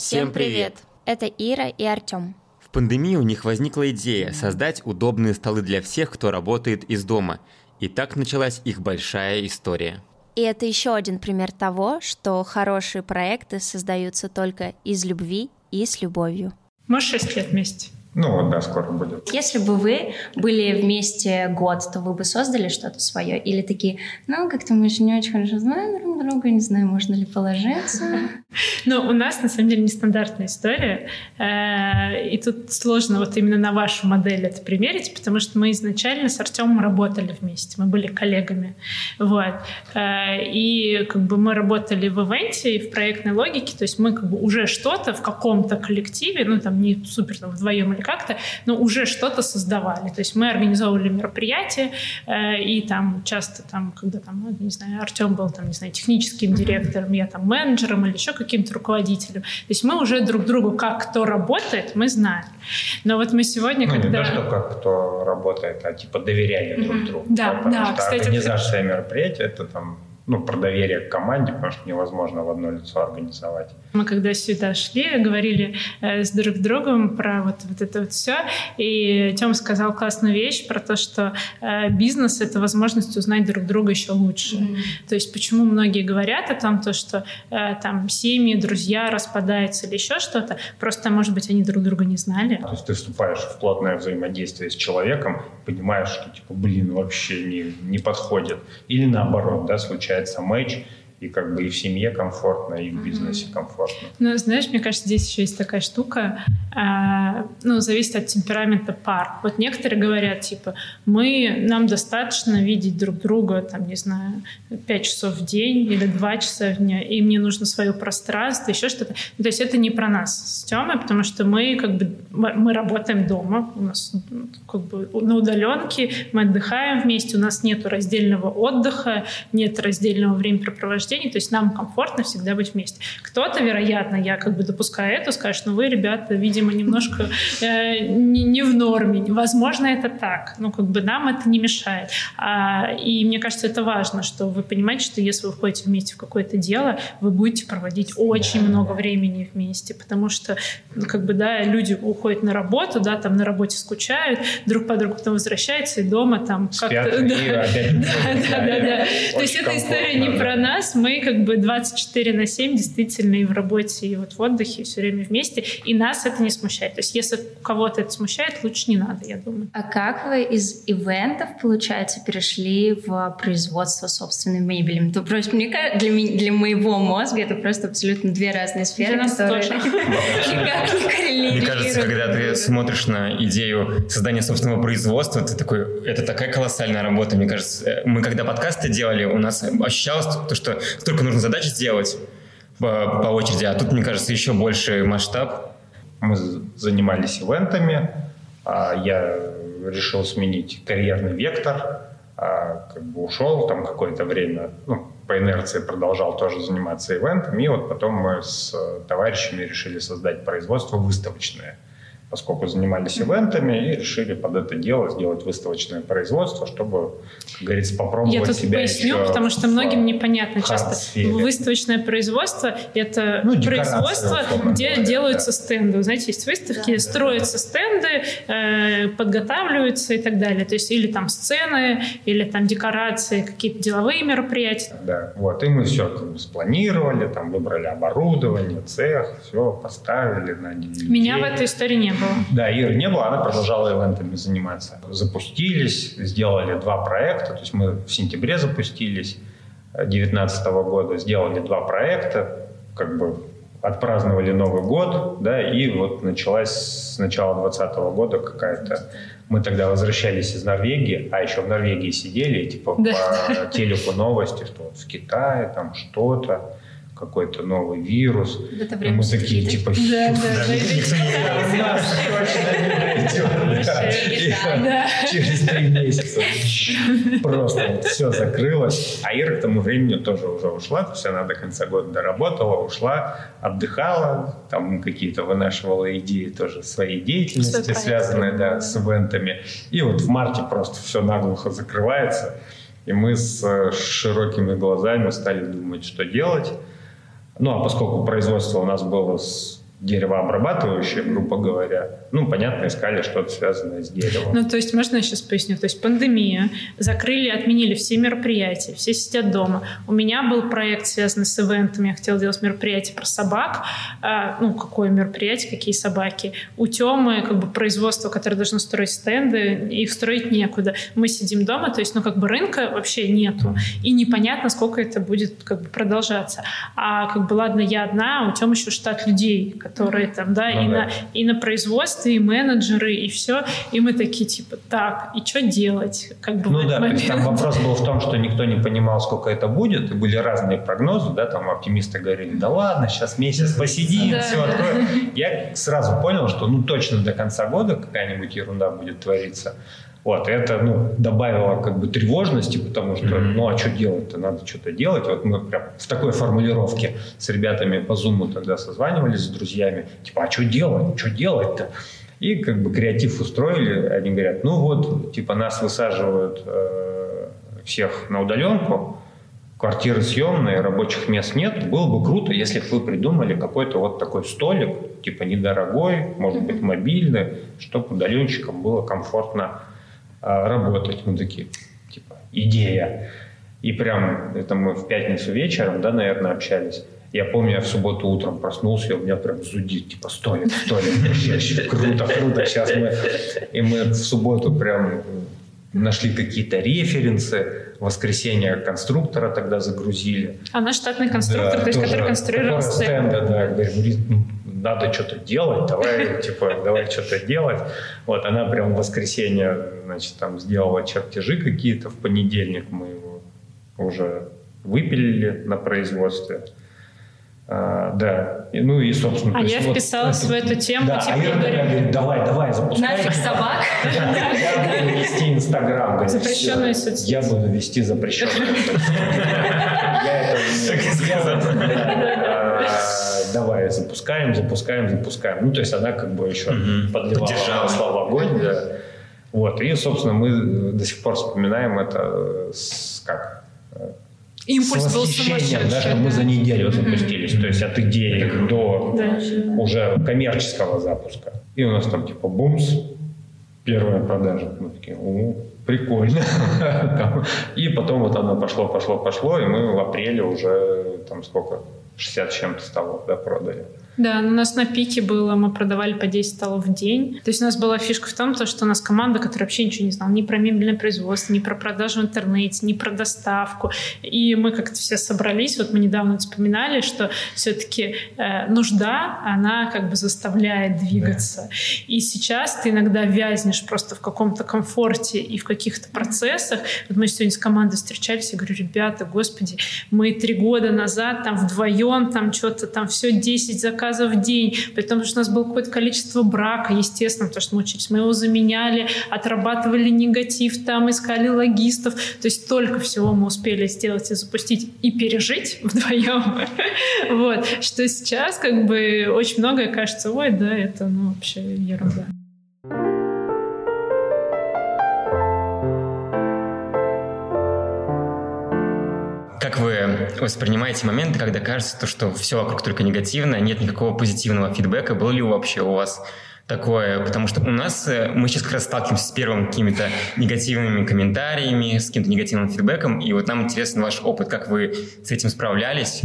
Всем привет! Это Ира и Артем. В пандемию у них возникла идея создать удобные столы для всех, кто работает из дома. И так началась их большая история. И это еще один пример того, что хорошие проекты создаются только из любви и с любовью. Мы шесть лет вместе. Ну вот, да, скоро будет. Если бы вы были вместе год, то вы бы создали что-то свое? Или такие, ну, как-то мы еще не очень хорошо знаем друг друга, не знаю, можно ли положиться? Ну, у нас, на самом деле, нестандартная история. Э, и тут сложно вот именно на вашу модель это примерить, потому что мы изначально с Артемом работали вместе, мы были коллегами. Вот. Э, и как бы мы работали в ивенте и в проектной логике, то есть мы как бы уже что-то в каком-то коллективе, ну, там не супер там, вдвоем или как-то, но уже что-то создавали. То есть мы организовывали мероприятия, э, и там часто там, когда там, ну, не знаю, Артем был там, не знаю, техническим директором, я там менеджером или еще каким-то руководителем. То есть мы уже друг другу, как кто работает, мы знаем. Но вот мы сегодня, ну, когда... не то, что как кто работает, а типа доверяли друг другу. Да, да, что кстати, организация мероприятия это там ну, про доверие к команде, потому что невозможно в одно лицо организовать. Мы когда сюда шли, говорили э, с друг другом про вот, вот это вот все, и Тём сказал классную вещь про то, что э, бизнес — это возможность узнать друг друга еще лучше. Mm-hmm. То есть почему многие говорят о том, то, что э, там семьи, друзья распадаются или еще что-то, просто, может быть, они друг друга не знали. То есть ты вступаешь в плотное взаимодействие с человеком, понимаешь, что, типа, блин, вообще не, не подходит. Или наоборот, да, случается получается матч, и как бы и в семье комфортно, и в бизнесе комфортно. Ну, знаешь, мне кажется, здесь еще есть такая штука, э, ну, зависит от темперамента пар. Вот некоторые говорят, типа, мы, нам достаточно видеть друг друга, там, не знаю, 5 часов в день или 2 часа в день, и мне нужно свое пространство, еще что-то. Ну, то есть это не про нас с Тёмой, потому что мы как бы, мы работаем дома, у нас как бы на удаленке, мы отдыхаем вместе, у нас нет раздельного отдыха, нет раздельного времяпрепровождения, обсуждений, то есть нам комфортно всегда быть вместе. Кто-то, вероятно, я как бы допускаю это, скажет, ну вы, ребята, видимо, немножко э, не, не в норме. Возможно, это так, но как бы нам это не мешает. А, и мне кажется, это важно, что вы понимаете, что если вы входите вместе в какое-то дело, вы будете проводить очень много времени вместе, потому что, ну, как бы, да, люди уходят на работу, да, там на работе скучают, друг по другу потом возвращаются и дома там как-то... Да, да, да, да. То есть эта история не про нас, мы как бы 24 на 7 действительно и в работе, и вот в отдыхе все время вместе, и нас это не смущает. То есть если кого-то это смущает, лучше не надо, я думаю. А как вы из ивентов, получается, перешли в производство собственной мебели? То просто мне для, для моего мозга это просто абсолютно две разные сферы, для которые никак не коррелируют. Мне кажется, когда ты смотришь на идею создания собственного производства, ты такой, это такая колоссальная работа. Мне кажется, мы когда подкасты делали, у нас ощущалось то, что столько нужно задач сделать по, по очереди, а тут, мне кажется, еще больше масштаб. Мы занимались ивентами, а я решил сменить карьерный вектор, а как бы ушел там какое-то время, ну, по инерции продолжал тоже заниматься ивентами, и вот потом мы с товарищами решили создать производство выставочное – поскольку занимались ивентами и решили под это дело сделать выставочное производство, чтобы, как говорится, попробовать Я тут себя поясню, еще потому что многим непонятно часто. Выставочное производство — это ну, производство, где говоря, делаются да. стенды. Вы знаете, есть выставки, да. строятся стенды, э, подготавливаются и так далее. То есть или там сцены, или там декорации, какие-то деловые мероприятия. Да, вот. И мы все как бы спланировали, там выбрали оборудование, цех, все поставили, наняли Меня в этой истории не было было. Да, Иры не было, она продолжала ивентами заниматься. Запустились, сделали два проекта, то есть мы в сентябре запустились 2019 года, сделали два проекта, как бы отпраздновали Новый год, да, и вот началась с начала 2020 года какая-то... Мы тогда возвращались из Норвегии, а еще в Норвегии сидели, типа да. по телеку новости, что вот в Китае там что-то какой-то новый вирус. В это время мы такие, типа, да, да, Через три месяца просто все закрылось. А Ира к тому времени тоже уже ушла, то есть она до конца года доработала, ушла, отдыхала, там какие-то вынашивала идеи тоже своей деятельности, связанные да, с ивентами. И вот в марте просто все наглухо закрывается. И мы с широкими глазами стали думать, что делать. Ну, а поскольку производство у нас было с деревообрабатывающая, грубо говоря. Ну, понятно, искали что-то связанное с деревом. Ну, то есть, можно я сейчас поясню? То есть, пандемия, закрыли, отменили все мероприятия, все сидят дома. У меня был проект, связанный с ивентом, я хотела делать мероприятие про собак. А, ну, какое мероприятие, какие собаки. У Темы, как бы, производство, которое должно строить стенды, их строить некуда. Мы сидим дома, то есть, ну, как бы, рынка вообще нету. И непонятно, сколько это будет, как бы, продолжаться. А, как бы, ладно, я одна, а у Темы еще штат людей, которые там, да, ну, и, да. На, и на производстве, и менеджеры, и все. И мы такие, типа, так, и что делать? Как бы ну да, то есть там вопрос был в том, что никто не понимал, сколько это будет, и были разные прогнозы, да, там оптимисты говорили, да ладно, сейчас месяц посидим, да, все да. откроем. Я сразу понял, что ну точно до конца года какая-нибудь ерунда будет твориться. Вот, это, ну, добавило как бы тревожности, потому что, mm-hmm. ну, а что делать-то? Надо что-то делать. Вот мы прям в такой формулировке с ребятами по Zoom тогда созванивались с друзьями. Типа, а что делать? Что делать-то? И как бы креатив устроили. Они говорят, ну вот, типа, нас высаживают э, всех на удаленку, квартиры съемные, рабочих мест нет. Было бы круто, если бы вы придумали какой-то вот такой столик, типа недорогой, может быть, мобильный, чтобы удаленщикам было комфортно работать. Мы такие, типа, идея. И прям, это мы в пятницу вечером, да, наверное, общались. Я помню, я в субботу утром проснулся, и у меня прям зудит, типа, столик, столик, круто, круто, сейчас мы... И мы в субботу прям нашли какие-то референсы, воскресенье конструктора тогда загрузили. А наш штатный конструктор, да, то есть, который конструировал стенды. Да, ну, надо что-то делать, давай, типа, давай что-то делать. Вот, она прям в воскресенье, значит, там сделала чертежи какие-то, в понедельник мы его уже выпилили на производстве. А, да, и, ну и, собственно... А я вот вписалась это, в эту тему, да, типа, а я, говорю, говорю, давай, давай, запускай. Нафиг собак. Я буду вести Инстаграм. Запрещенные соцсети. Я буду вести запрещенные соцсети. Я это не Давай, запускаем, запускаем, запускаем. Ну, то есть она как бы еще подливала масло в огонь. Вот, и, собственно, мы до сих пор вспоминаем это с, как Импульс с был сумасшедший. Да, что мы за неделю запустились. То есть от идеи до уже коммерческого запуска. И у нас там типа бумс, первая продажа. Мы такие, прикольно. и потом вот оно пошло, пошло, пошло, и мы в апреле уже там сколько, 60 чем-то столов да, продали. Да, у нас на пике было, мы продавали по 10 столов в день. То есть у нас была фишка в том, что у нас команда, которая вообще ничего не знала ни про мебельное производство, ни про продажу в интернете, ни про доставку. И мы как-то все собрались, вот мы недавно вспоминали, что все-таки э, нужда, она как бы заставляет двигаться. Да. И сейчас ты иногда вязнешь просто в каком-то комфорте и в каких-то процессах. Вот мы сегодня с командой встречались, я говорю, ребята, господи, мы три года назад там вдвоем, там что-то, там все 10 заказов заказов в день, потому что у нас было какое-то количество брака, естественно, потому что мы учились, мы его заменяли, отрабатывали негатив, там искали логистов, то есть только всего мы успели сделать и запустить и пережить вдвоем, вот, что сейчас как бы очень многое кажется, ой, да, это ну вообще ерунда. Как вы воспринимаете моменты, когда кажется, то, что все вокруг только негативно, нет никакого позитивного фидбэка? Было ли вообще у вас такое? Потому что у нас, э, мы сейчас как раз сталкиваемся с первыми какими-то негативными комментариями, с каким-то негативным фидбэком, и вот нам интересен ваш опыт, как вы с этим справлялись,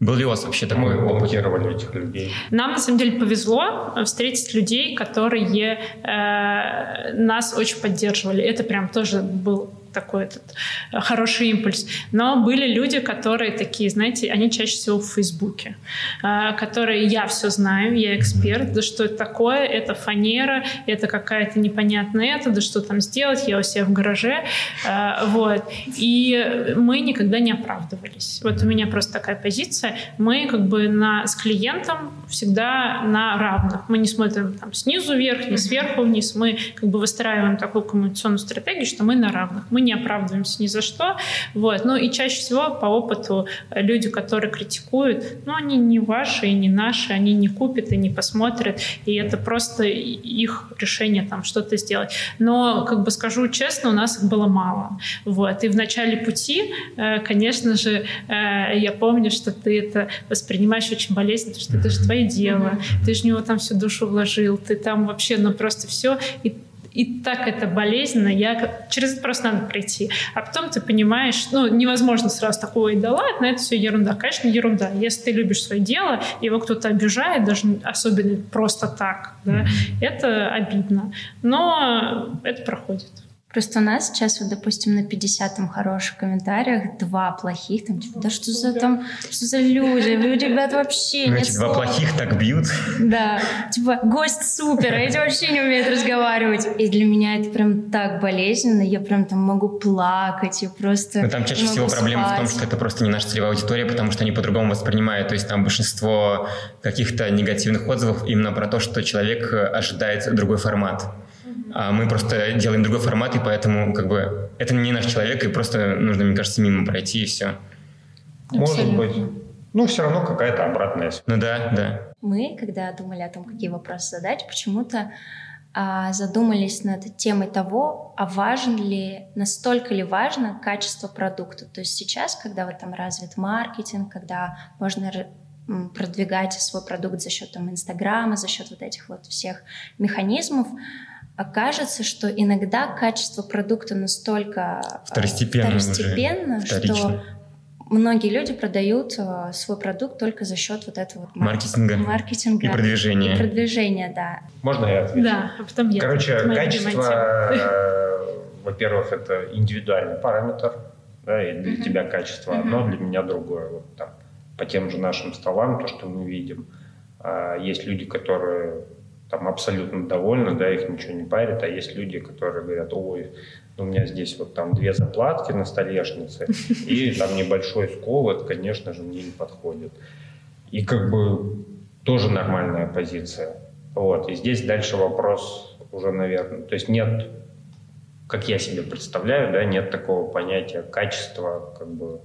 был ли у вас вообще такой Мы опыт? этих людей. Нам, на самом деле, повезло встретить людей, которые э, нас очень поддерживали. Это прям тоже был такой этот э, хороший импульс. Но были люди, которые такие, знаете, они чаще всего в Фейсбуке, э, которые я все знаю, я эксперт, да что это такое, это фанера, это какая-то непонятная это, да что там сделать, я у себя в гараже, э, вот. И мы никогда не оправдывались. Вот у меня просто такая позиция. Мы как бы на, с клиентом всегда на равных. Мы не смотрим там снизу вверх, не сверху вниз. Мы как бы выстраиваем такую коммуникационную стратегию, что мы на равных. Мы мы не оправдываемся ни за что. Вот. Ну и чаще всего по опыту люди, которые критикуют, ну они не ваши и не наши, они не купят и не посмотрят, и это просто их решение там что-то сделать. Но, как бы скажу честно, у нас их было мало. Вот. И в начале пути, э, конечно же, э, я помню, что ты это воспринимаешь очень болезненно, потому что это же твое дело, ты же в него там всю душу вложил, ты там вообще, ну просто все, и и так это болезненно, я, через это просто надо пройти. А потом ты понимаешь, ну, невозможно сразу такого, и да ладно, это все ерунда. Конечно, ерунда. Если ты любишь свое дело, его кто-то обижает, даже особенно просто так, да, это обидно. Но это проходит. Просто у нас сейчас, вот, допустим, на 50 там хороших комментариях два плохих, там, типа, да что за там, что за люди, вы, ребят, вообще ну, нет эти два плохих так бьют. Да, типа, гость супер, а эти вообще не умеют разговаривать. И для меня это прям так болезненно, я прям там могу плакать, я просто Но там чаще всего проблема спать. в том, что это просто не наша целевая аудитория, потому что они по-другому воспринимают. То есть там большинство каких-то негативных отзывов именно про то, что человек ожидает другой формат. А мы просто делаем другой формат, и поэтому как бы это не наш человек, и просто нужно, мне кажется, мимо пройти, и все. Может быть. Ну, все равно какая-то обратная связь. Ну да, да. Мы, когда думали о том, какие вопросы задать, почему-то а, задумались над темой того, а важен ли, настолько ли важно качество продукта. То есть сейчас, когда вот там развит маркетинг, когда можно продвигать свой продукт за счет там Инстаграма, за счет вот этих вот всех механизмов, окажется, что иногда качество продукта настолько э, второстепенно, второстепенно что многие люди продают э, свой продукт только за счет вот этого вот маркетинга, маркетинга и продвижения. И продвижения, да. Можно я отвечу? Да, а потом я. Короче, качество, э, во-первых, это индивидуальный параметр, да, и для тебя качество одно, для меня другое. Вот там по тем же нашим столам, то, что мы видим, а, есть люди, которые там абсолютно довольны, да, их ничего не парит, а есть люди, которые говорят, ой, у меня здесь вот там две заплатки на столешнице, и там небольшой скол, это, конечно же, мне не подходит. И как бы тоже нормальная позиция. Вот, и здесь дальше вопрос уже, наверное, то есть нет, как я себе представляю, да, нет такого понятия качества, как бы,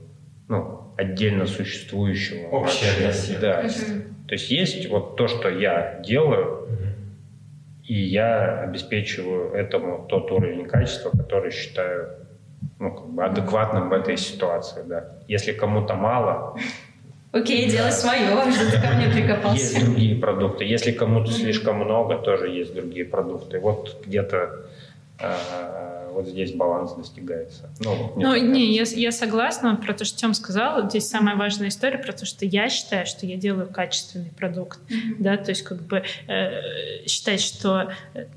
ну, отдельно существующего. Общее. Да. То есть есть вот то, что я делаю, и я обеспечиваю этому тот уровень качества, который считаю ну, как бы адекватным в этой ситуации. Да. Если кому-то мало... Окей, делай свое, что ты ко мне прикопался. Есть другие продукты. Если кому-то слишком много, тоже есть другие продукты. Вот где-то э, вот здесь баланс достигается. Ну, ну не, я, я согласна про то, что Тем сказал. Здесь самая важная история про то, что я считаю, что я делаю качественный продукт. Mm-hmm. Да, то есть как бы э, считать, что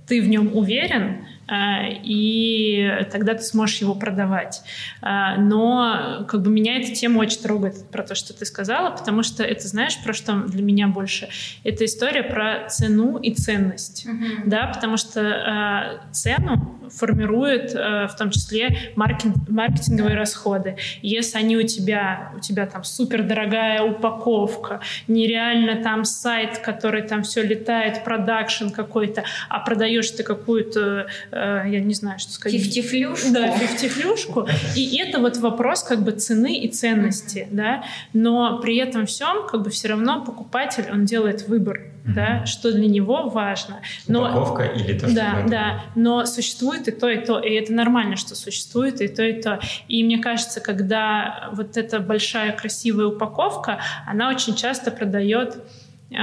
ты в нем уверен, и тогда ты сможешь его продавать. Э, но как бы меня эта тема очень трогает про то, что ты сказала, потому что это, знаешь, про что для меня больше? Это история про цену и ценность. Mm-hmm. Да, потому что э, цену формирует э, в том числе маркетинг, маркетинговые расходы. Если они у тебя, у тебя там супер дорогая упаковка, нереально там сайт, который там все летает, продакшн какой-то, а продаешь ты какую-то, э, я не знаю, что сказать. Фифтифлюшку. Да, фифтифлюшку. И это вот вопрос как бы цены и ценности, да, но при этом всем как бы все равно покупатель, он делает выбор да, что для него важно. Но, Упаковка или то, что Да, да, но существует и то, и то, и это нормально, что существует и то, и то. И мне кажется, когда вот эта большая красивая упаковка, она очень часто продает э,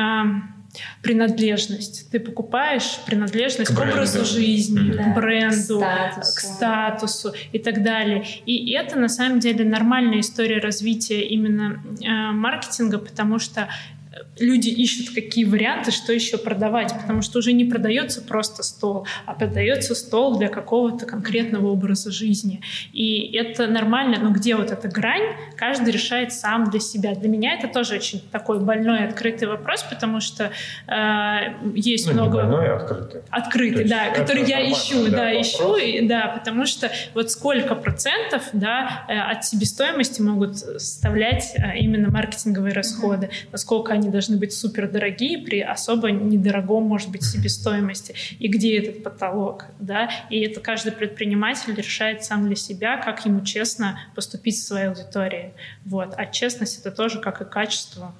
принадлежность. Ты покупаешь принадлежность к, к образу жизни, mm-hmm. к бренду, статусу. к статусу и так далее. И это на самом деле нормальная история развития именно э, маркетинга, потому что люди ищут какие варианты, что еще продавать, потому что уже не продается просто стол, а продается стол для какого-то конкретного образа жизни. И это нормально, но где вот эта грань, каждый решает сам для себя. Для меня это тоже очень такой больной открытый вопрос, потому что э, есть ну, много... Не больной, а открытый. Открытый, да, который я ищу, да, да ищу, и, да, потому что вот сколько процентов, да, э, от себестоимости могут составлять э, именно маркетинговые расходы, насколько они они должны быть супер дорогие при особо недорогом, может быть, себестоимости. И где этот потолок, да? И это каждый предприниматель решает сам для себя, как ему честно поступить в своей аудитории. Вот. А честность — это тоже как и качество.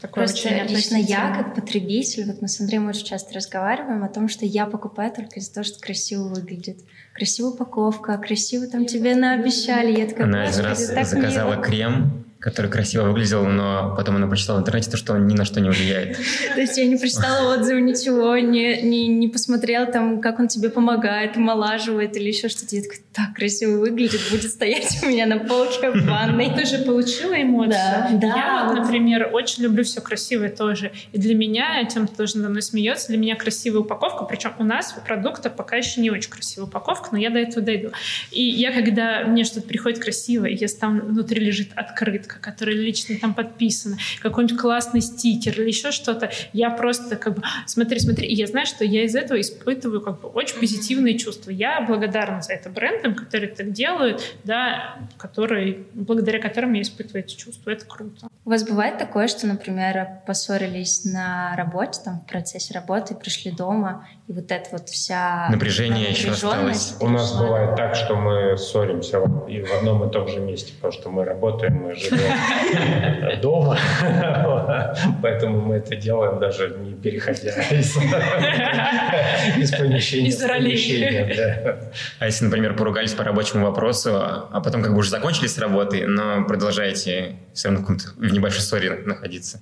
Такое Просто лично я, как потребитель, вот мы с Андреем очень часто разговариваем о том, что я покупаю только из-за того, что красиво выглядит. Красивая упаковка, красиво там тебе наобещали. Я такая, Она один раз заказала мило. крем, который красиво выглядел, но потом она прочитала в интернете то, что он ни на что не влияет. То есть я не прочитала отзывы, ничего, не, не, не посмотрела там, как он тебе помогает, омолаживает или еще что-то. Я такая, так красиво выглядит, будет стоять у меня на полке в ванной. Ты же получила эмоции. Да, да. Я вот, например, очень люблю все красивое тоже. И для меня, тем, кто тоже надо мной смеется, для меня красивая упаковка, причем у нас у продукта пока еще не очень красивая упаковка, но я до этого дойду. И я, когда мне что-то приходит красивое, если там внутри лежит открыт открытка, которая лично там подписана, какой-нибудь классный стикер или еще что-то, я просто как бы смотри, смотри, и я знаю, что я из этого испытываю как бы очень позитивные чувства. Я благодарна за это брендам, которые так делают, да, которые, благодаря которым я испытываю эти чувства. Это круто. У вас бывает такое, что, например, поссорились на работе, там, в процессе работы, пришли дома, и вот эта вот вся напряжение еще осталось. У нас бывает так, что мы ссоримся и в одном и том же месте, потому что мы работаем, мы живем дома, поэтому мы это делаем даже не переходя из, помещения в помещение. А если, например, поругались по рабочему вопросу, а потом как бы уже закончили с работы, но продолжаете все равно в небольшой ссоре находиться?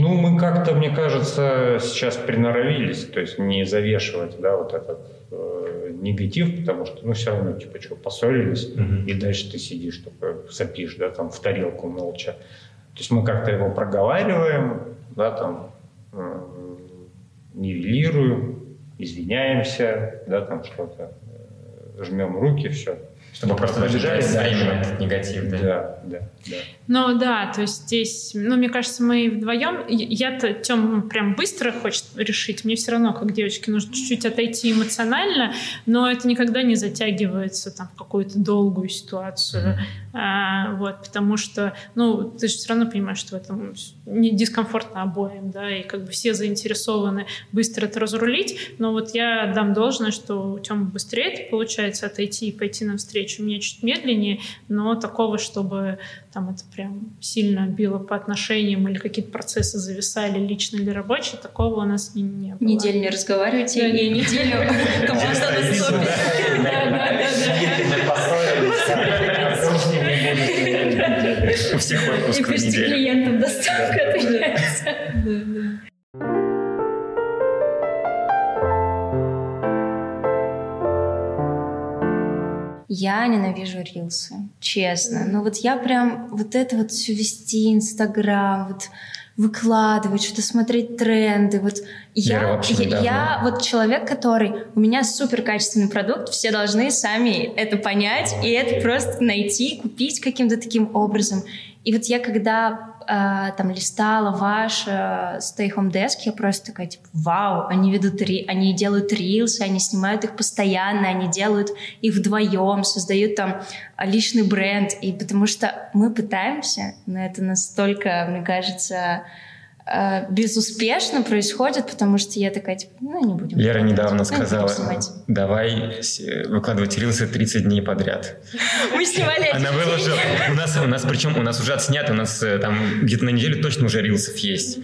Ну, мы как-то, мне кажется, сейчас приноровились, то есть не завешивать, да, вот этот э, негатив, потому что, ну, все равно, типа, что, поссорились, mm-hmm. и дальше ты сидишь, такой, сопишь, да, там, в тарелку молча. То есть мы как-то его проговариваем, да, там, э, нивелируем, извиняемся, да, там, что-то, э, жмем руки, все. Чтобы просто добежать временно этот негатив, да? Да, да, да. Ну да, то есть здесь, ну мне кажется, мы вдвоем, я-то Тем прям быстро хочет решить, мне все равно, как девочке, нужно чуть-чуть отойти эмоционально, но это никогда не затягивается там в какую-то долгую ситуацию, mm-hmm. а, вот, потому что, ну, ты же все равно понимаешь, что в этом не дискомфортно обоим, да, и как бы все заинтересованы быстро это разрулить, но вот я дам должное, что у Тёмы быстрее это получается отойти и пойти навстречу, встречу. Мне чуть медленнее, но такого, чтобы там это прям сильно било по отношениям или какие-то процессы зависали, лично или рабочие, такого у нас не, не было. Неделю не разговариваете, да, и неделю команда на стопе. У всех отпуск И почти клиентам доставка отменяется. Я ненавижу рилсы, честно. Но вот я прям вот это вот все вести, Инстаграм, вот выкладывать, что-то смотреть тренды. Вот я, я, я вот человек, который... У меня супер качественный продукт, все должны сами это понять и это просто найти, купить каким-то таким образом. И вот я когда там листала ваш э, Stay Home я просто такая, типа, вау, они ведут, они делают рилсы, они снимают их постоянно, они делают их вдвоем, создают там личный бренд, и потому что мы пытаемся, но это настолько, мне кажется, безуспешно происходит, потому что я такая, типа, ну, не будем. Лера недавно ну, сказала, давай выкладывать рилсы 30 дней подряд. Мы снимали Она выложила, у нас, у нас, причем у нас уже отснято, у нас э, там где-то на неделю точно уже рилсов есть.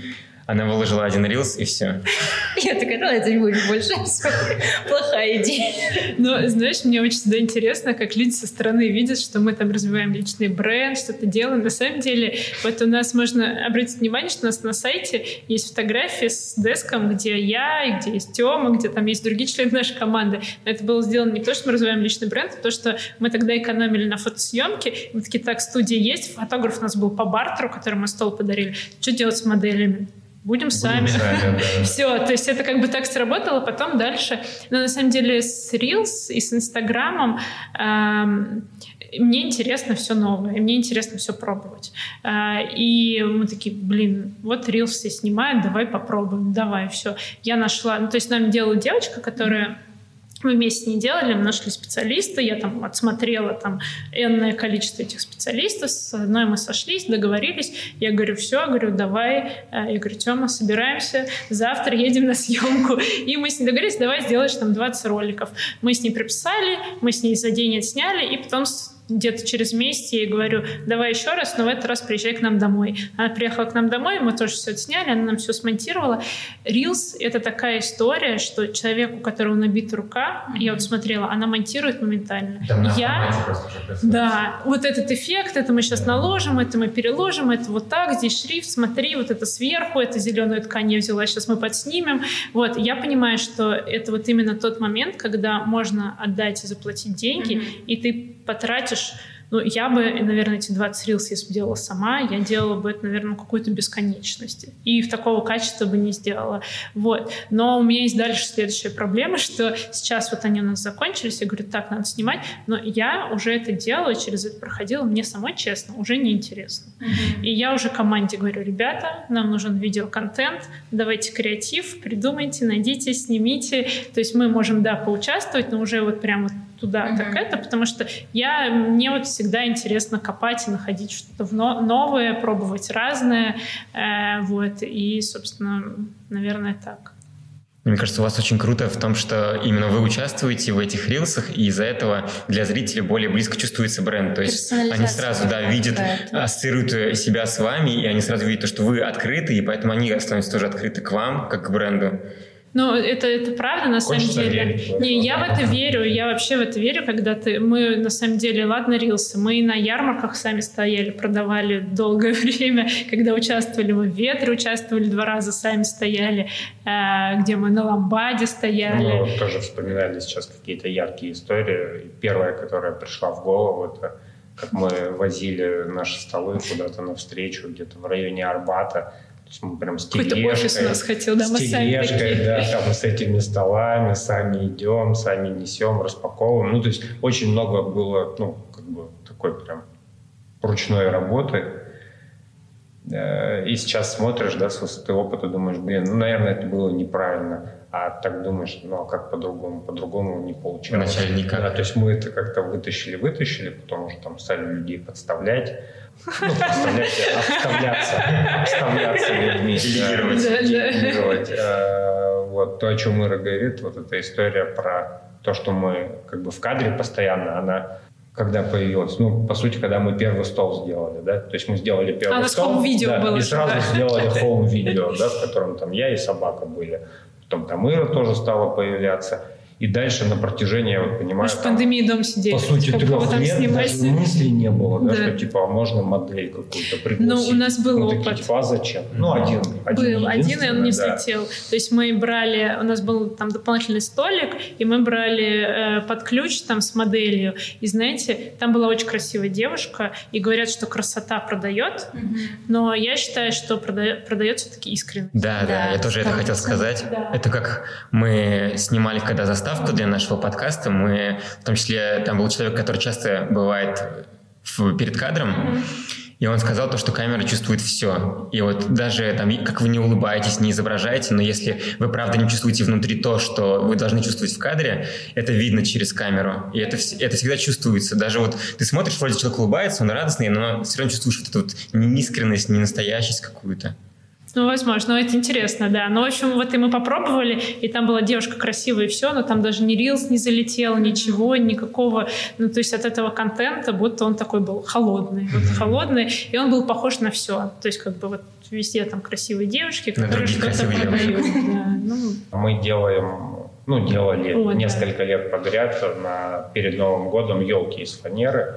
Она выложила один рилс, и все. Я такая, ну, это не будет больше. Плохая идея. Но, знаешь, мне очень всегда интересно, как люди со стороны видят, что мы там развиваем личный бренд, что-то делаем. На самом деле, вот у нас можно обратить внимание, что у нас на сайте есть фотографии с деском, где я, и где есть Тёма, где там есть другие члены нашей команды. Но это было сделано не то, что мы развиваем личный бренд, а то, что мы тогда экономили на фотосъемке. Мы такие, так, студия есть, фотограф у нас был по бартеру, который мы стол подарили. Что делать с моделями? Будем сами. Все, то есть это как бы так сработало, потом дальше. Но на самом деле с Reels и с Инстаграмом эм, мне интересно все новое, мне интересно все пробовать. Э, и мы такие, блин, вот Reels все снимают, давай попробуем, давай, все. Я нашла, ну то есть нам делала девочка, которая мы вместе не делали, мы нашли специалиста, я там отсмотрела там энное количество этих специалистов, с одной мы сошлись, договорились, я говорю, все, говорю, давай, э, я говорю, Тёма, собираемся, завтра едем на съемку, и мы с ней договорились, давай сделаешь там 20 роликов. Мы с ней прописали, мы с ней за день отсняли, и потом где-то через месяц я ей говорю, давай еще раз, но в этот раз приезжай к нам домой. Она приехала к нам домой, мы тоже все отсняли, она нам все смонтировала. Reels — это такая история, что человек, у которого набита рука, я вот смотрела, она монтирует моментально. я... Да, вот этот эффект, это мы сейчас наложим, это мы переложим, это вот так, здесь шрифт, смотри, вот это сверху, это зеленую ткань я взяла, сейчас мы подснимем. Вот, я понимаю, что это вот именно тот момент, когда можно отдать и заплатить деньги, mm-hmm. и ты потратишь ну, я бы, наверное, эти 20 рилс, если бы делала сама, я делала бы это, наверное, какую-то бесконечность. И в такого качества бы не сделала. Вот. Но у меня есть дальше следующая проблема, что сейчас вот они у нас закончились, я говорю, так, надо снимать, но я уже это делала, через это проходила, мне самой, честно, уже неинтересно. Mm-hmm. И я уже команде говорю, ребята, нам нужен видеоконтент, давайте креатив, придумайте, найдите, снимите. То есть мы можем, да, поучаствовать, но уже вот прям вот туда, mm-hmm. так это, потому что я, мне вот всегда интересно копать и находить что-то новое, пробовать разное, э, вот, и, собственно, наверное, так. Мне кажется, у вас очень круто в том, что именно вы участвуете в этих рилсах, и из-за этого для зрителей более близко чувствуется бренд. То есть они сразу да, видят, ассоциируют себя с вами, и они сразу видят, что вы открыты, и поэтому они становятся тоже открыты к вам, как к бренду. Ну, это, это правда, на Хочется самом деле. Верить, не, я в это верю, я вообще в это верю, когда ты... Мы, на самом деле, ладно, рилсы, мы на ярмарках сами стояли, продавали долгое время, когда участвовали мы в ветре, участвовали два раза, сами стояли, э, где мы на ламбаде стояли. Ну, мы тоже вспоминали сейчас какие-то яркие истории. Первая, которая пришла в голову, это как мы возили наши столы куда-то навстречу, где-то в районе Арбата, прям с. Какой-то офис у нас хотел, да, мы с тележкой, да, там с этими столами, сами идем, сами несем, распаковываем. Ну, то есть очень много было, ну, как бы такой прям ручной работы. Э, и сейчас смотришь, да, с высоты опыта, думаешь, блин, ну, наверное, это было неправильно. А так думаешь, ну, а как по-другому? По-другому не получалось. Вначале никак. Да, то есть мы это как-то вытащили, вытащили, потом уже там стали людей подставлять ну, представляете, обставляться, обставляться людьми. Делегировать. Э, вот то, о чем Ира говорит, вот эта история про то, что мы как бы в кадре постоянно, она когда появилась. Ну, по сути, когда мы первый стол сделали, да, то есть мы сделали первый а, стол. А да, было. И сразу да. сделали хоум-видео, да, в котором там я и собака были. Потом там Ира тоже стала появляться. И дальше на протяжении, я вот понимаю... Может, там, пандемии дом сидели. По сути, трех лет снимать. даже мысли не было, да, да. что типа а можно модель какую-то пригласить. Ну, у нас был ну, опыт. Такие, типа, а зачем? Ну, один. один был один, и он не да. взлетел. То есть мы брали, у нас был там дополнительный столик, и мы брали э, под ключ там с моделью. И знаете, там была очень красивая девушка, и говорят, что красота продает, mm-hmm. но я считаю, что продает, продает все-таки искренность. Да, да, да, я тоже это хотел сказать. Да. Это как мы снимали, когда заставили заставку для нашего подкаста. Мы, в том числе, там был человек, который часто бывает в, перед кадром, и он сказал то, что камера чувствует все. И вот даже там, как вы не улыбаетесь, не изображаете, но если вы правда не чувствуете внутри то, что вы должны чувствовать в кадре, это видно через камеру. И это, это всегда чувствуется. Даже вот ты смотришь, вроде человек улыбается, он радостный, но все равно чувствуешь вот эту вот неискренность, ненастоящесть какую-то. Ну, возможно, но это интересно, да. Но, в общем, вот и мы попробовали, и там была девушка красивая и все, но там даже ни рилс не залетел, ничего, никакого, ну, то есть от этого контента, будто он такой был холодный, вот холодный, и он был похож на все. То есть как бы вот везде там красивые девушки, которые что-то продают. Да, ну. Мы делаем, ну, делали О, несколько да. лет подряд на, перед Новым годом елки из фанеры.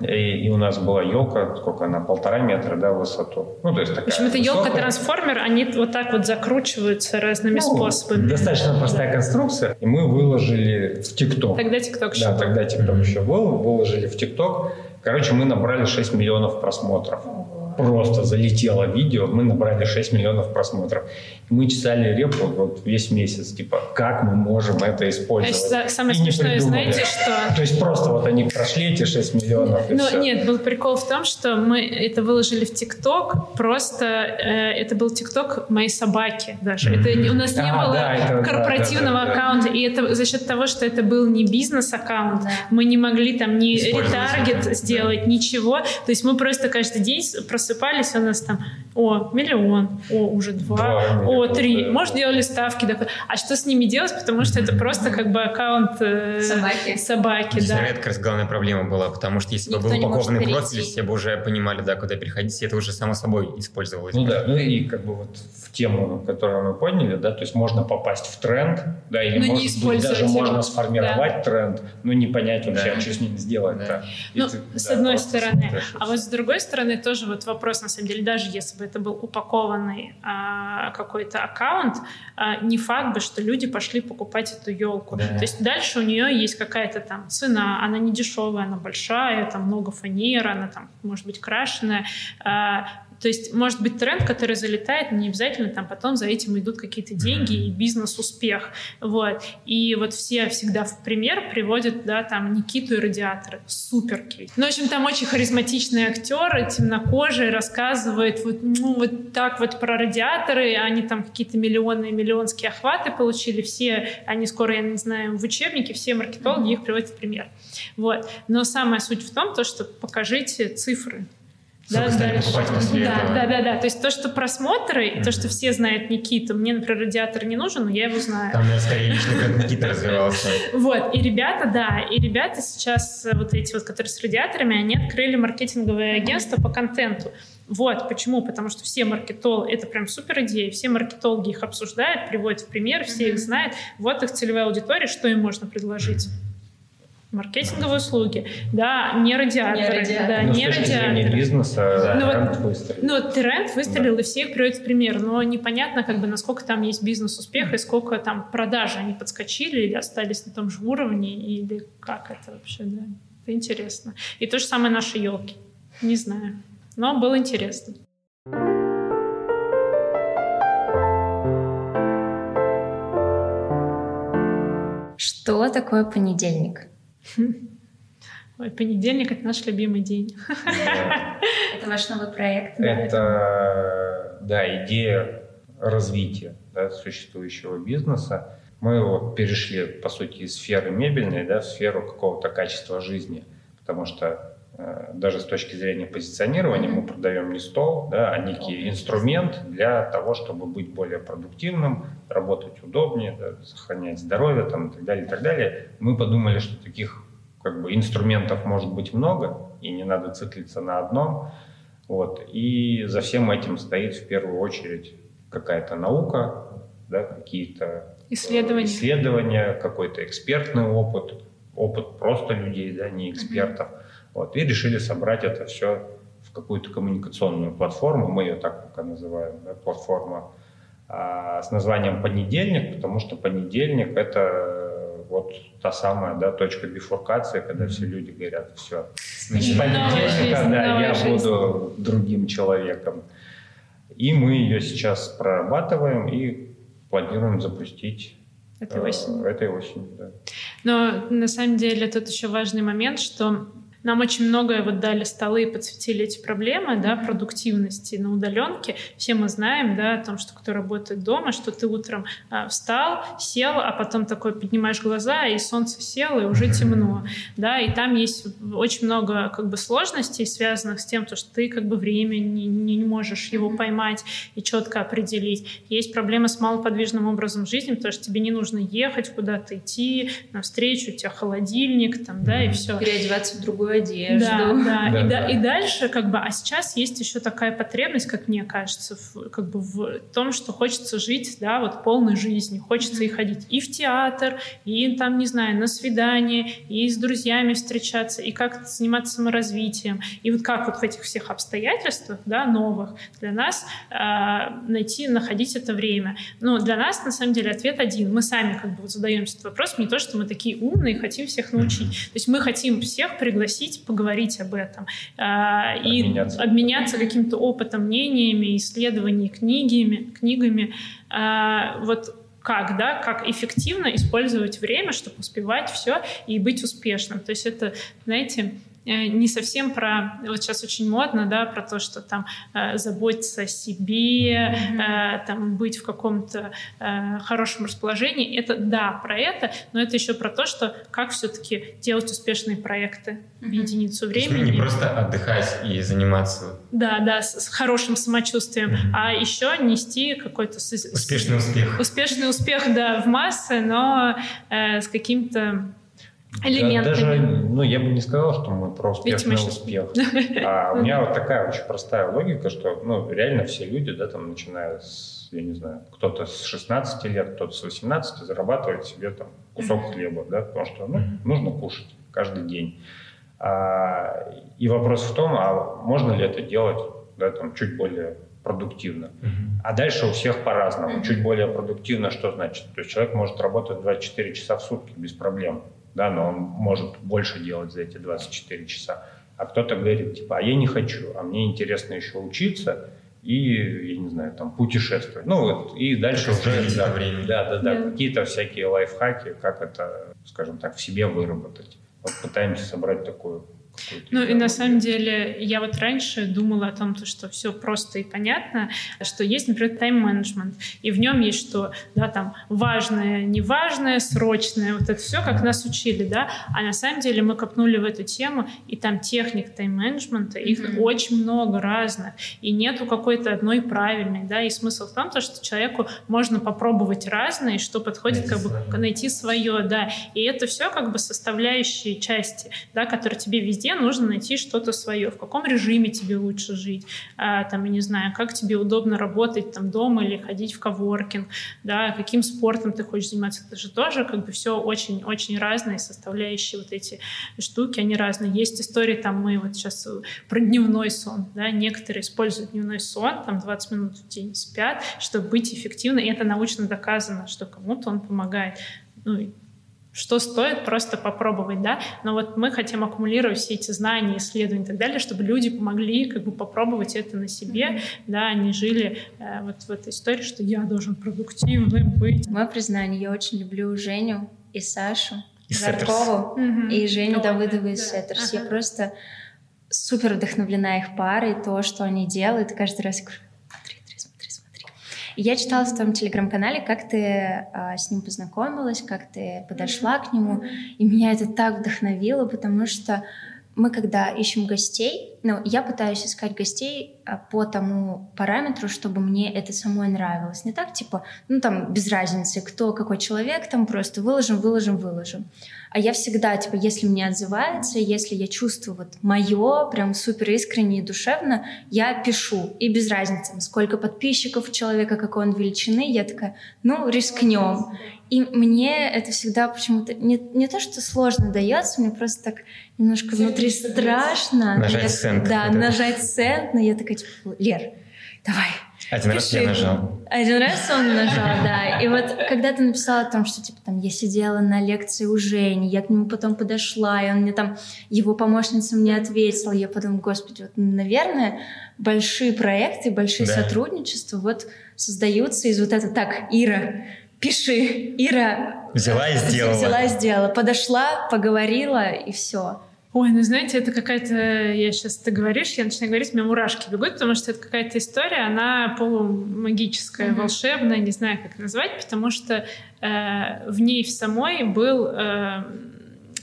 И, и у нас была елка, сколько она, полтора метра, да, в высоту. Ну, то есть такая В общем, это елка-трансформер, они вот так вот закручиваются разными ну, способами. Достаточно простая конструкция. И мы выложили в ТикТок. Тогда ТикТок еще Да, тогда ТикТок еще был. Выложили в ТикТок. Короче, мы набрали 6 миллионов просмотров. Просто залетело видео, мы набрали 6 миллионов просмотров. Мы чесали репу вот весь месяц, типа, как мы можем это использовать. Значит, самое смешное, знаете, что... То есть просто вот они прошли эти 6 миллионов, Ну, все. нет, был прикол в том, что мы это выложили в ТикТок, просто э, это был ТикТок моей собаки даже. Это, у нас не а, было да, это, корпоративного да, да, аккаунта, и это за счет того, что это был не бизнес-аккаунт, мы не могли там ни ретаргет сделать, ничего. То есть мы просто каждый день просыпались, у нас там, о, миллион, о, уже два, два о, три. Да, Может, делали ставки. Да. А что с ними делать? Потому что это просто как бы аккаунт э, собаки. собаки да. Это как раз главная проблема была, потому что если бы был упакованный профиль, все бы уже понимали, да, куда переходить, и это уже само собой использовалось. Ну да, ну и как бы вот в тему, которую мы подняли, да, то есть можно попасть в тренд, да, или но может быть даже его. можно сформировать да. тренд, но не понять вообще, да. что с ним сделать. Да. Да. Ну, ты, с да, одной стороны. А вот с другой стороны тоже вот вопрос, на самом деле, даже если бы это был упакованный а, какой-то аккаунт, а, не факт бы, что люди пошли покупать эту елку. Да. То есть дальше у нее есть какая-то там цена, она не дешевая, она большая, там много фанер, она там может быть крашеная. А, то есть, может быть, тренд, который залетает, не обязательно там потом за этим идут какие-то деньги и бизнес-успех. Вот. И вот все всегда в пример приводят, да, там, Никиту и Радиатора. Супер кейс. Ну, в общем, там очень харизматичные актеры, темнокожие, рассказывают вот, ну, вот так вот про радиаторы, они там какие-то миллионные, миллионские охваты получили, все, они скоро, я не знаю, в учебнике, все маркетологи их приводят в пример. Вот. Но самая суть в том, то, что покажите цифры. Да, да, да, да, да, да. То есть то, что просмотры, и то, что все знают Никиту. Мне, например, радиатор не нужен, но я его знаю. Там, наверное, скорее лично как Никита развивался. Вот, и ребята, да, и ребята сейчас, э, вот эти вот, которые с радиаторами, они открыли маркетинговое агентство по контенту. Вот, почему? Потому что все маркетологи, это прям супер идея, все маркетологи их обсуждают, приводят в пример, все их знают. Вот их целевая аудитория, что им можно предложить маркетинговые услуги, да, не радиаторы, не да, но не с точки радиаторы. бизнеса да. ну, тренд вот, выстрелил. Ну, тренд выстрелил, да. и все их приводят в пример, но непонятно, как бы, насколько там есть бизнес-успех и сколько там продажи они подскочили или остались на том же уровне, или как это вообще, да. Это интересно. И то же самое наши елки. Не знаю. Но было интересно. Что такое понедельник? Ой, понедельник — это наш любимый день. Это ваш новый проект? Это, да, идея развития да, существующего бизнеса. Мы вот перешли, по сути, из сферы мебельной да, в сферу какого-то качества жизни, потому что даже с точки зрения позиционирования мы продаем не стол, да, а некий инструмент для того, чтобы быть более продуктивным, работать удобнее, да, сохранять здоровье там, и так далее, и так далее. Мы подумали, что таких как бы инструментов может быть много, и не надо циклиться на одном. Вот. И за всем этим стоит в первую очередь какая-то наука, да, какие-то э, исследования, исследования какой-то экспертный опыт, опыт просто людей, да, не экспертов. Mm-hmm. Вот. И решили собрать это все в какую-то коммуникационную платформу, мы ее так пока называем, да, платформа а, с названием «Понедельник», потому что понедельник — это вот та самая да, точка бифуркации, когда все люди говорят, все, с понедельника да, я жизнь. буду другим человеком. И мы ее сейчас прорабатываем и планируем запустить этой осенью. Э, этой осенью да. Но на самом деле тут еще важный момент, что нам очень многое вот дали столы и подсветили эти проблемы, да, продуктивности на удаленке. Все мы знаем, да, о том, что кто работает дома, что ты утром а, встал, сел, а потом такой поднимаешь глаза, и солнце село, и уже темно, да, и там есть очень много как бы сложностей, связанных с тем, то, что ты как бы время не, не можешь его поймать и четко определить. Есть проблемы с малоподвижным образом жизни, потому что тебе не нужно ехать куда-то идти, навстречу, у тебя холодильник, там, да, и все. Переодеваться в другую одежду. Да, да. да, и, да. и дальше как бы, а сейчас есть еще такая потребность, как мне кажется, в, как бы в том, что хочется жить, да, вот полной жизнью, хочется и ходить и в театр, и там, не знаю, на свидание, и с друзьями встречаться, и как заниматься саморазвитием, и вот как вот в этих всех обстоятельствах, да, новых для нас э, найти, находить это время. Ну, для нас, на самом деле, ответ один. Мы сами как бы вот задаем этот вопрос, не то, что мы такие умные, хотим всех научить. То есть мы хотим всех пригласить пригласить, поговорить об этом э, и обменяться, обменяться каким-то опытом, мнениями, исследованиями, книгами, книгами. Э, вот как, да, как эффективно использовать время, чтобы успевать все и быть успешным. То есть это, знаете, не совсем про, вот сейчас очень модно, да, про то, что там э, заботиться о себе, mm-hmm. э, там быть в каком-то э, хорошем расположении. Это да, про это, но это еще про то, что как все-таки делать успешные проекты mm-hmm. в единицу времени. Не просто отдыхать и заниматься. Да, да, с, с хорошим самочувствием, mm-hmm. а еще нести какой-то... Успешный успех. Успешный успех, да, в массы, но э, с каким-то элементами. Даже, ну, я бы не сказал, что мы про успешный успех. А у меня вот такая очень простая логика, что, ну, реально все люди, да, там, начиная с, я не знаю, кто-то с 16 лет, кто-то с 18 зарабатывает себе там кусок хлеба, да, потому что, ну, нужно кушать каждый день. А, и вопрос в том, а можно ли это делать, да, там, чуть более продуктивно. Uh-huh. А дальше у всех по-разному. Uh-huh. Чуть более продуктивно что значит? То есть человек может работать 24 часа в сутки без проблем да, но он может больше делать за эти 24 часа. А кто-то говорит, типа, а я не хочу, а мне интересно еще учиться и, я не знаю, там, путешествовать. Ну, вот, и дальше как уже... Да, время. да, да, да, yeah. какие-то всякие лайфхаки, как это, скажем так, в себе выработать. Вот пытаемся собрать такую ну и на самом деле я вот раньше думала о том, что все просто и понятно, что есть, например, тайм-менеджмент, и в нем есть что, да, там важное, неважное, срочное, вот это все, как нас учили, да, а на самом деле мы копнули в эту тему, и там техник тайм-менеджмента, их mm-hmm. очень много разных, и нету какой-то одной правильной, да, и смысл в том, то, что человеку можно попробовать разные, что подходит, найти как бы найти свое, да, и это все как бы составляющие части, да, которые тебе везде везде нужно найти что-то свое. В каком режиме тебе лучше жить, а, там, я не знаю, как тебе удобно работать там дома или ходить в коворкинг, да, каким спортом ты хочешь заниматься. Это же тоже как бы все очень-очень разные составляющие вот эти штуки, они разные. Есть истории, там мы вот сейчас про дневной сон, да, некоторые используют дневной сон, там 20 минут в день спят, чтобы быть эффективно, и это научно доказано, что кому-то он помогает. Ну, что стоит просто попробовать, да, но вот мы хотим аккумулировать все эти знания, исследования и так далее, чтобы люди помогли как бы попробовать это на себе, mm-hmm. да, они жили э, вот в этой истории, что я должен продуктивным быть. Мое признание, я очень люблю Женю и Сашу и Жаркову mm-hmm. и Женю Давыдову из да. Сеттерс. Ага. Я просто супер вдохновлена их парой, то, что они делают, каждый раз говорю, я читала в твоем телеграм-канале, как ты а, с ним познакомилась, как ты подошла к нему, и меня это так вдохновило, потому что мы когда ищем гостей, ну, я пытаюсь искать гостей а, по тому параметру, чтобы мне это самой нравилось. Не так, типа, ну, там, без разницы, кто, какой человек, там, просто выложим, выложим, выложим. А я всегда, типа, если мне отзывается, если я чувствую вот мое, прям супер искренне и душевно, я пишу. И без разницы, сколько подписчиков у человека, какой он величины, я такая, ну, рискнем. И мне это всегда почему-то не, не то, что сложно дается, мне просто так немножко внутри страшно. Нажать я, сент. Да, нажать сент, но я такая, типа, Лер, давай, один раз я нажал. Один раз он нажал, да. И вот когда ты написала о том, что типа там я сидела на лекции у Жени, я к нему потом подошла, и он мне там, его помощница мне ответила, я подумала, господи, вот, наверное, большие проекты, большие да. сотрудничества вот создаются из вот этого, так, Ира, пиши, Ира. Взяла и сделала. Взяла и сделала. Подошла, поговорила, и все. Ой, ну знаете, это какая-то... Я сейчас ты говоришь, я начинаю говорить, у меня мурашки бегут, потому что это какая-то история, она полумагическая, mm-hmm. волшебная, не знаю, как назвать, потому что э, в ней в самой был... Э,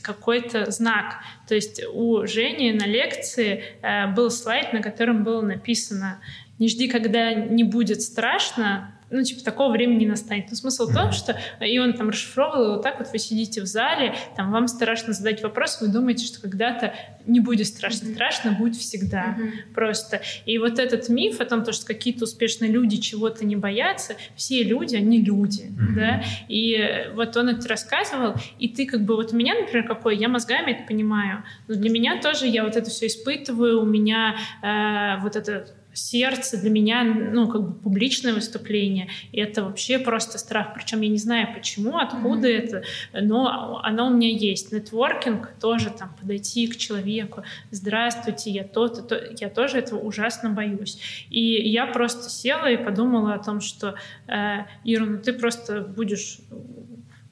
какой-то знак. То есть у Жени на лекции э, был слайд, на котором было написано «Не жди, когда не будет страшно, ну, типа, такого времени не настанет. Но смысл в том, что и он там расшифровывал, вот так вот вы сидите в зале, там вам страшно задать вопрос, вы думаете, что когда-то не будет страшно. Mm-hmm. Страшно будет всегда mm-hmm. просто. И вот этот миф о том, что какие-то успешные люди чего-то не боятся, все люди, они люди, mm-hmm. да, и вот он это рассказывал, и ты как бы, вот у меня, например, какой, я мозгами это понимаю, но для меня тоже я вот это все испытываю, у меня э, вот это сердце, для меня, ну, как бы публичное выступление, и это вообще просто страх. Причем я не знаю, почему, откуда mm-hmm. это, но оно у меня есть. Нетворкинг тоже там подойти к человеку, здравствуйте, я то-то, то, я тоже этого ужасно боюсь. И я просто села и подумала о том, что, э, Ира, ну ты просто будешь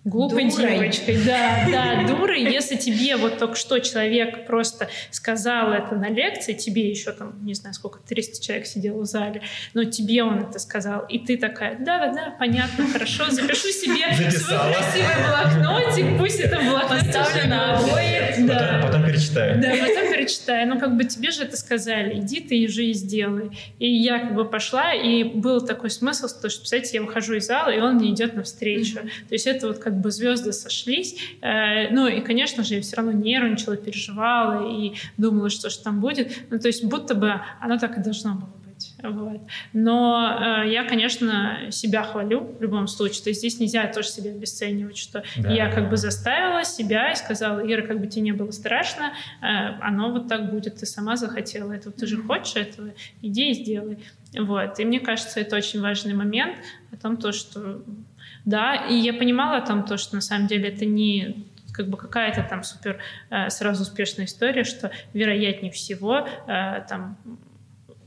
Глупой дурой. девочкой, да, да, дурой. Если тебе вот только что человек просто сказал это на лекции, тебе еще там, не знаю, сколько, 300 человек сидело в зале, но тебе он это сказал, и ты такая, да-да-да, понятно, хорошо, запишу себе свой красивый блокнотик, пусть это блокнотик Поставлю на обои. Да. Потом, потом перечитаю. Да, потом перечитаю. Ну, как бы тебе же это сказали, иди ты же и сделай. И я как бы пошла, и был такой смысл, что, представляете, я выхожу из зала, и он мне идет навстречу. Mm-hmm. То есть это вот как как бы звезды сошлись. Э, ну и, конечно же, я все равно нервничала, переживала и думала, что же там будет. Ну то есть будто бы оно так и должно было быть. Вот. Но э, я, конечно, себя хвалю в любом случае. То есть здесь нельзя тоже себя обесценивать, что да, я как да. бы заставила себя и сказала, Ира, как бы тебе не было страшно, э, оно вот так будет, ты сама захотела этого, ты же хочешь этого, иди и сделай. Вот. И мне кажется, это очень важный момент о том, то, что да, и я понимала там то, что на самом деле это не как бы какая-то там супер э, сразу успешная история, что вероятнее всего э, там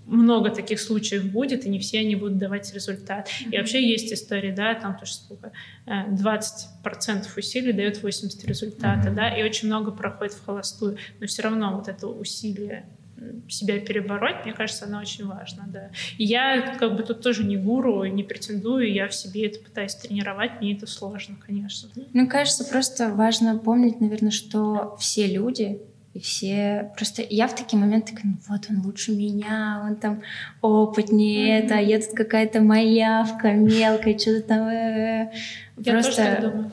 много таких случаев будет, и не все они будут давать результат. Mm-hmm. И вообще есть история, да, там то, что сколько, 20% усилий дает 80 результата, mm-hmm. да, и очень много проходит в холостую, но все равно вот это усилие себя перебороть, мне кажется, она очень важна, да. И я как бы тут тоже не гуру, не претендую, я в себе это пытаюсь тренировать, мне это сложно, конечно. Мне кажется, просто важно помнить, наверное, что все люди, и все... Просто я в такие моменты такая, ну вот он лучше меня, он там опытнее mm-hmm. это, а я тут какая-то малявка мелкая, что-то там... Э, я просто... тоже так думаю.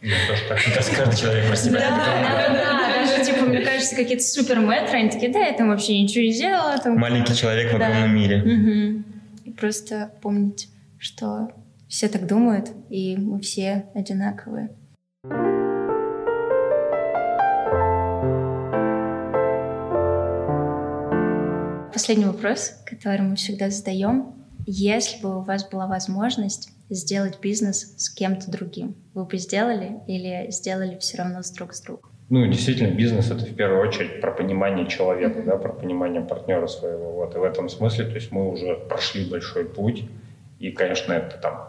Я тоже так. Мне кажется, каждый человек про себя. Да, да, да. Даже, типа, мне кажется, какие-то супер мэтры, они такие, да, я там вообще ничего не сделала. Там... Маленький человек в огромном мире. И просто помнить, что все так думают, и мы все одинаковые. Последний вопрос, который мы всегда задаем. Если бы у вас была возможность сделать бизнес с кем-то другим? Вы бы сделали или сделали все равно с друг с другом? Ну, действительно, бизнес — это в первую очередь про понимание человека, да, про понимание партнера своего. Вот. И в этом смысле, то есть мы уже прошли большой путь, и, конечно, это там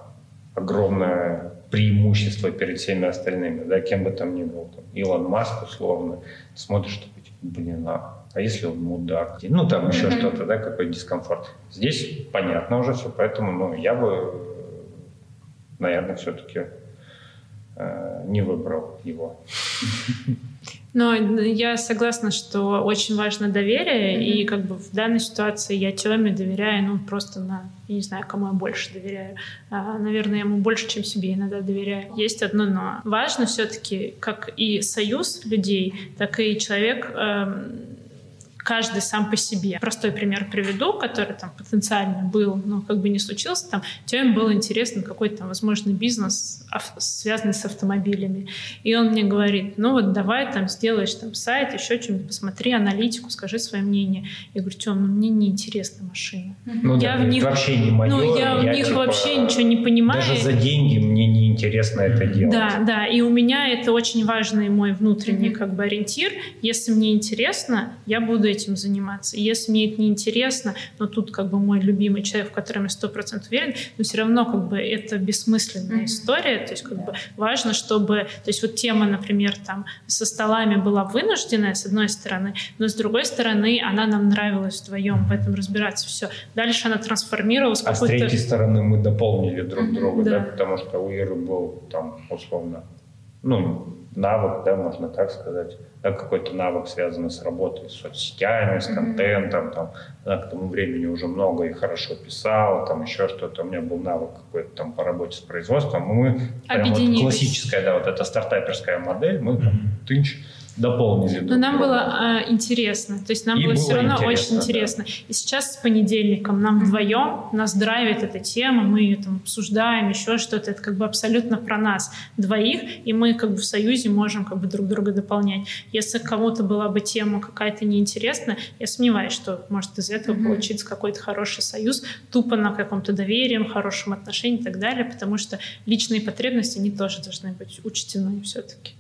огромное преимущество перед всеми остальными, да, кем бы там ни был. Там, Илон Маск, условно, смотришь, такой, типа, блин, а, а если он мудак? Ну, там еще что-то, да, какой дискомфорт. Здесь понятно уже все, поэтому, ну, я бы наверное, все-таки э, не выбрал его. Но я согласна, что очень важно доверие, mm-hmm. и как бы в данной ситуации я Тёме доверяю, ну, просто на, я не знаю, кому я больше доверяю. А, наверное, я ему больше, чем себе иногда доверяю. Есть одно но. Важно все таки как и союз людей, так и человек... Эм, каждый сам по себе. Простой пример приведу, который там потенциально был, но как бы не случился. Там Теме был интересен какой-то там, возможно, бизнес, связанный с автомобилями. И он мне говорит, ну вот давай там сделаешь там сайт, еще что-нибудь, посмотри аналитику, скажи свое мнение. Я говорю, Тем, ну мне не интересна машина. Ну, я да, в них вообще не мое. Ну, я, я в них типа, вообще ничего не понимаю. Даже за деньги мне не интересно это делать. Да, да. И у меня это очень важный мой внутренний mm-hmm. как бы ориентир. Если мне интересно, я буду этим заниматься. И если мне это не интересно, но тут как бы мой любимый человек, в котором я сто процентов уверен, но все равно как бы это бессмысленная mm-hmm. история. То есть как бы важно, чтобы... То есть вот тема, например, там со столами была вынужденная, с одной стороны, но с другой стороны она нам нравилась вдвоем в этом разбираться. Все. Дальше она трансформировалась. А с третьей стороны мы дополнили друг mm-hmm, друга, да. да, потому что у Иры был там условно ну, навык, да, можно так сказать, да, какой-то навык, связанный с работой с соцсетями, с контентом, там, да, к тому времени уже много и хорошо писал, там еще что-то, у меня был навык какой-то там по работе с производством, мы прям вот классическая, да, вот эта стартаперская модель, мы mm-hmm. тынч, дополнили. Но нам было э, интересно, то есть нам И было, было все равно интересно, очень да. интересно. И сейчас с понедельником нам вдвоем нас драйвит эта тема, мы ее там обсуждаем, еще что-то, это как бы абсолютно про нас двоих, и мы как бы в союзе можем как бы друг друга дополнять. Если кому-то была бы тема какая-то неинтересная, я сомневаюсь, что может из этого Мгм. получиться какой-то хороший союз, тупо на каком-то доверии, хорошем отношении и так далее, потому что личные потребности, они тоже должны быть учтены все-таки.